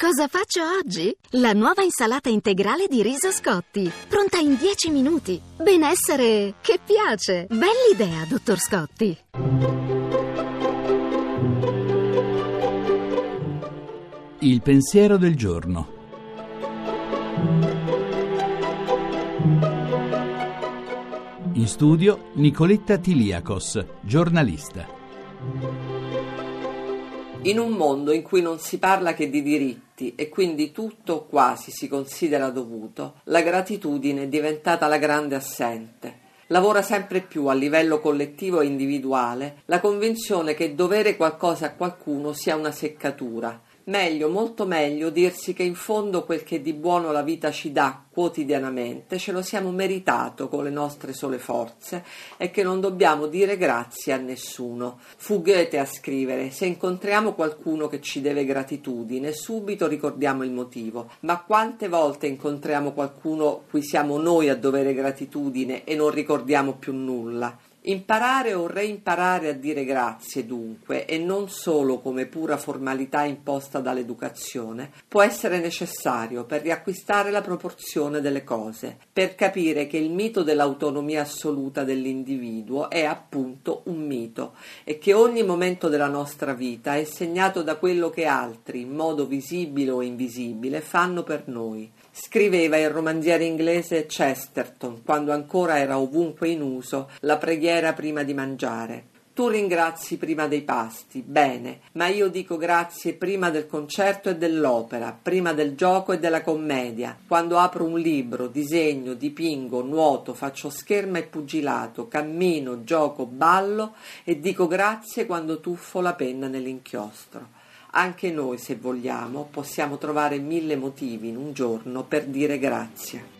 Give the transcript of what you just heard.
Cosa faccio oggi? La nuova insalata integrale di riso Scotti, pronta in 10 minuti. Benessere che piace. Bell'idea, dottor Scotti. Il pensiero del giorno. In studio Nicoletta Tiliakos, giornalista. In un mondo in cui non si parla che di diritti e quindi tutto quasi si considera dovuto, la gratitudine è diventata la grande assente. Lavora sempre più a livello collettivo e individuale la convinzione che dovere qualcosa a qualcuno sia una seccatura, Meglio, molto meglio dirsi che in fondo quel che di buono la vita ci dà quotidianamente ce lo siamo meritato con le nostre sole forze e che non dobbiamo dire grazie a nessuno. Fu Goethe a scrivere: Se incontriamo qualcuno che ci deve gratitudine, subito ricordiamo il motivo. Ma quante volte incontriamo qualcuno cui siamo noi a dovere gratitudine e non ricordiamo più nulla? Imparare o reimparare a dire grazie, dunque, e non solo come pura formalità imposta dall'educazione, può essere necessario per riacquistare la proporzione delle cose, per capire che il mito dell'autonomia assoluta dell'individuo è appunto un mito e che ogni momento della nostra vita è segnato da quello che altri, in modo visibile o invisibile, fanno per noi. Scriveva il romanziere inglese Chesterton, quando ancora era ovunque in uso, la preghiera prima di mangiare. Tu ringrazi prima dei pasti, bene, ma io dico grazie prima del concerto e dell'opera, prima del gioco e della commedia, quando apro un libro, disegno, dipingo, nuoto, faccio scherma e pugilato, cammino, gioco, ballo e dico grazie quando tuffo la penna nell'inchiostro. Anche noi, se vogliamo, possiamo trovare mille motivi in un giorno per dire grazie.